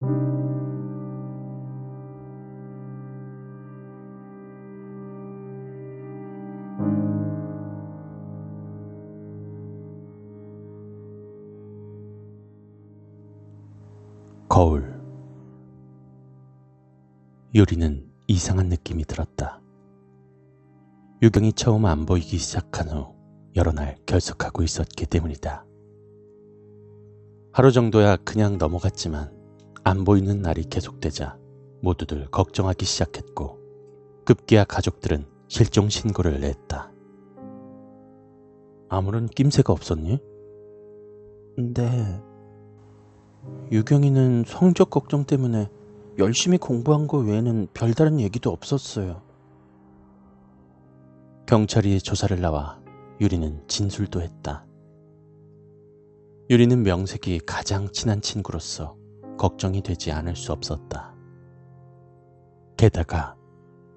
거울. 유리는 이상한 느낌이 들었다. 유경이 처음 안 보이기 시작한 후 여러 날 결석하고 있었기 때문이다. 하루 정도야 그냥 넘어갔지만 안 보이는 날이 계속되자 모두들 걱정하기 시작했고 급기야 가족들은 실종 신고를 냈다. 아무런 낌새가 없었니? 네. 유경이는 성적 걱정 때문에 열심히 공부한 거 외에는 별다른 얘기도 없었어요. 경찰이 조사를 나와 유리는 진술도 했다. 유리는 명색이 가장 친한 친구로서 걱정이 되지 않을 수 없었다. 게다가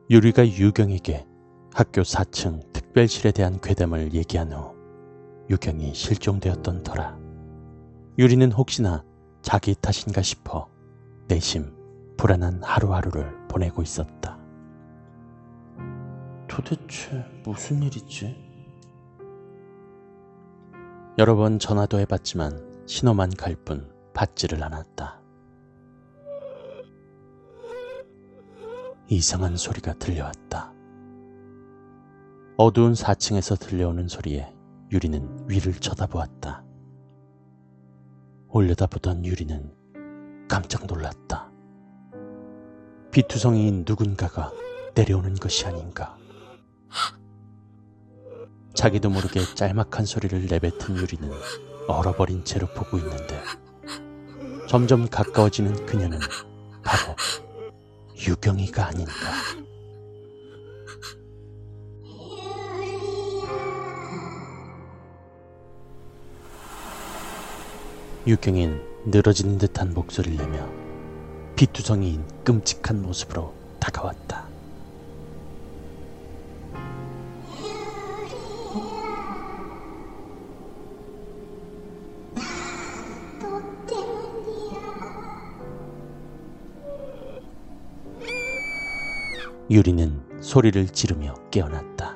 유리가 유경에게 학교 4층 특별실에 대한 괴담을 얘기한 후 유경이 실종되었던 터라 유리는 혹시나 자기 탓인가 싶어 내심 불안한 하루하루를 보내고 있었다. 도대체 무슨 일이지? 여러 번 전화도 해봤지만 신호만 갈 뿐 받지를 않았다. 이상한 소리가 들려왔다. 어두운 4층에서 들려오는 소리에 유리는 위를 쳐다보았다. 올려다보던 유리는 깜짝 놀랐다. 비투성이인 누군가가 내려오는 것이 아닌가. 자기도 모르게 짤막한 소리를 내뱉은 유리는 얼어버린 채로 보고 있는데 점점 가까워지는 그녀는 바로 유경이가 아닌가. 유경인 늘어지는 듯한 목소리를 내며 비투성이인 끔찍한 모습으로 다가왔다. 유리는 소리를 지르며 깨어났다.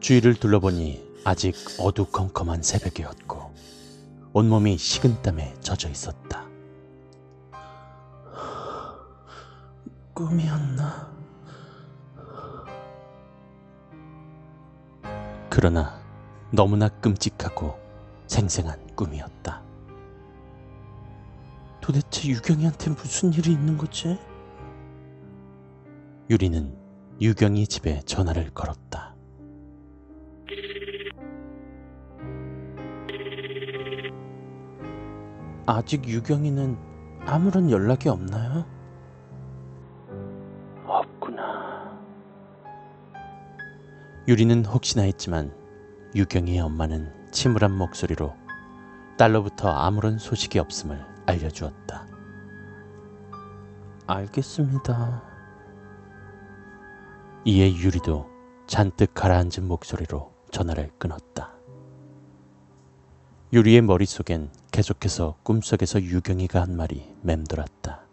주위를 둘러보니 아직 어두컴컴한 새벽이었고 온몸이 식은땀에 젖어 있었다. 꿈이었나? 그러나 너무나 끔찍하고 생생한 꿈이었다. 도대체 유경이한테 무슨 일이 있는 거지? 유리는 유경이 집에 전화를 걸었다. 아직 유경이는 아무런 연락이 없나요? 없구나. 유리는 혹시나 했지만 유경이의 엄마는 침울한 목소리로 딸로부터 아무런 소식이 없음을 알려주었다. 알겠습니다. 이에 유리도 잔뜩 가라앉은 목소리로 전화를 끊었다. 유리의 머릿속엔 계속해서 꿈속에서 유경이가 한 말이 맴돌았다.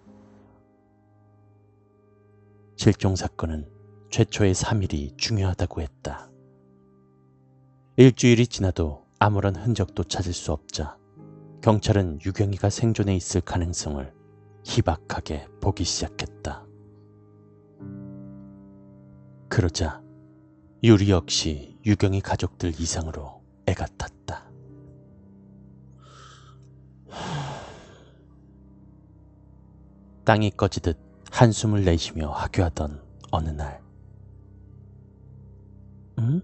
실종 사건은 최초의 3일이 중요하다고 했다. 일주일이 지나도 아무런 흔적도 찾을 수 없자 경찰은 유경이가 생존해 있을 가능성을 희박하게 보기 시작했다. 그러자 유리 역시 유경이 가족들 이상으로 애가 탔다. 땅이 꺼지듯 한숨을 내쉬며 하교하던 어느 날. 응?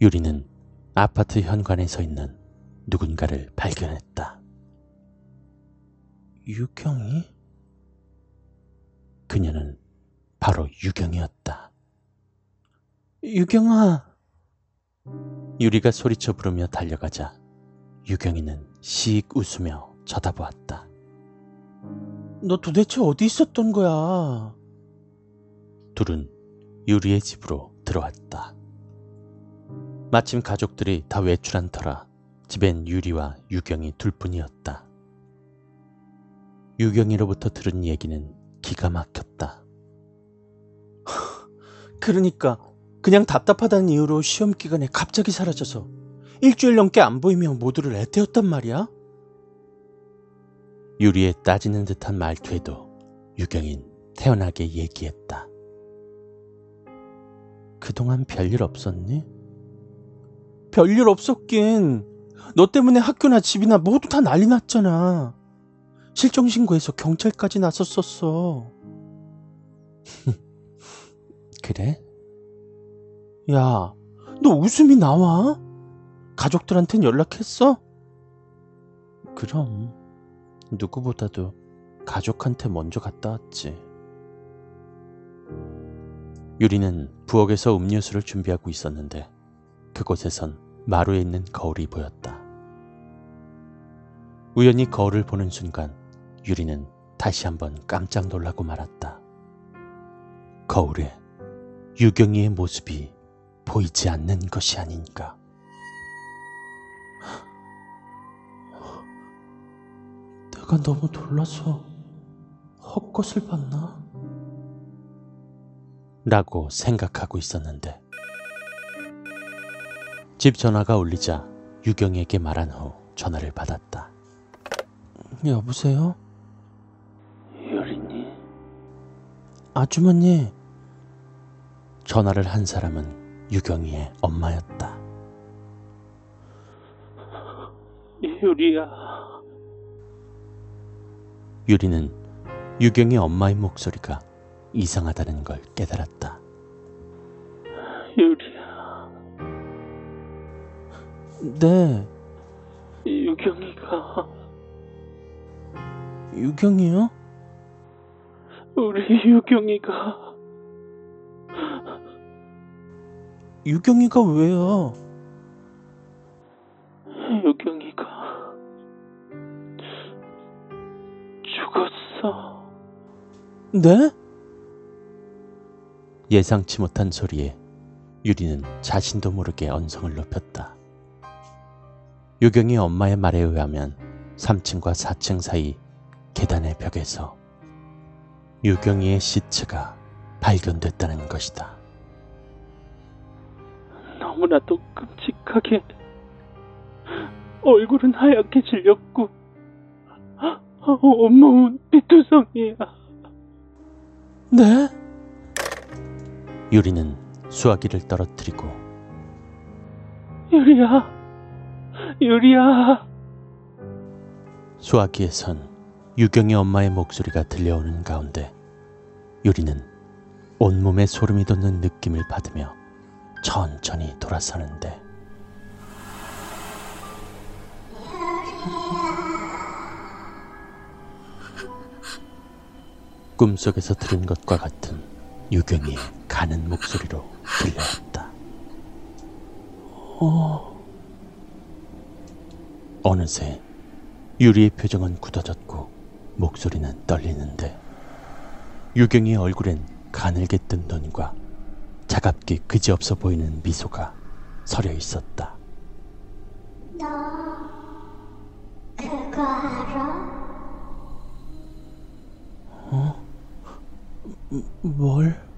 유리는 아파트 현관에 서 있는 누군가를 발견했다. 유경이? 그녀는 바로 유경이었다. 유경아! 유리가 소리쳐 부르며 달려가자 유경이는 씩 웃으며 쳐다보았다. 너 도대체 어디 있었던 거야? 둘은 유리의 집으로 들어왔다. 마침 가족들이 다 외출한 터라 집엔 유리와 유경이 둘뿐이었다. 유경이로부터 들은 얘기는 기가 막혔다. 그러니까 그냥 답답하다는 이유로 시험 기간에 갑자기 사라져서 일주일 넘게 안 보이며 모두를 애태웠단 말이야? 유리의 따지는 듯한 말투에도 유경인 태연하게 얘기했다. 그동안 별일 없었니? 별일 없었긴. 너 때문에 학교나 집이나 모두 다 난리 났잖아. 실종 신고해서 경찰까지 나섰었어. 그래? 야, 너 웃음이 나와? 가족들한텐 연락했어? 그럼 누구보다도 가족한테 먼저 갔다 왔지. 유리는 부엌에서 음료수를 준비하고 있었는데 그곳에선 마루에 있는 거울이 보였다. 우연히 거울을 보는 순간 유리는 다시 한번 깜짝 놀라고 말았다. 거울에 유경이의 모습이 보이지 않는 것이 아닌가. 내가 너무 놀라서 헛것을 봤나? 라고 생각하고 있었는데 집 전화가 울리자 유경에게 말한 후 전화를 받았다. 여보세요? 유리니? 아주머니, 전화를 한 사람은 유경이의 엄마였다. 유리야. 유리는 유경이 엄마의 목소리가 이상하다는 걸 깨달았다. 유리야. 네, 유경이가 유경이요? 우리 유경이가 유경이가 왜요? 유경이가 죽었어. 네? 예상치 못한 소리에 유리는 자신도 모르게 언성을 높였다. 유경이 엄마의 말에 의하면 3층과 4층 사이 계단의 벽에서 유경이의 시체가 발견됐다는 것이다. 너무나도 끔찍하게 얼굴은 하얗게 질렸고 온몸은 피투성이야. 네? 유리는 수화기를 떨어뜨리고 유리야, 유리야. 수화기에선 유경이 엄마의 목소리가 들려오는 가운데 유리는 온몸에 소름이 돋는 느낌을 받으며 천천히 돌아서는데 꿈속에서 들은 것과 같은 유경이의 가는 목소리로 들려왔다. 어, 어느새 유리의 표정은 굳어졌고 목소리는 떨리는데 유경이의 얼굴엔 가늘게 뜬 눈과 차갑게 그지없어 보이는 미소가 서려 있었다. 너 그거 알아? 뭘?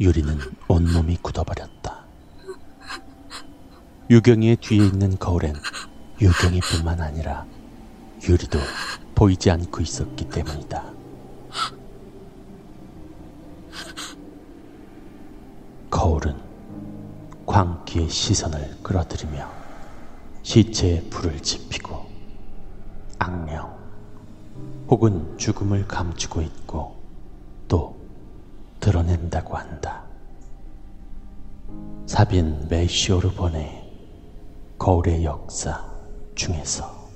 유리는 온몸이 굳어버렸다. 유경이의 뒤에 있는 거울엔 유경이뿐만 아니라 유리도 보이지 않고 있었기 때문이다. 거울은 광기의 시선을 끌어들이며 시체에 불을 지피고 악령 혹은 죽음을 감추고 있고 또 드러낸다고 한다. 사빈 메시오르본의 거울의 역사 중에서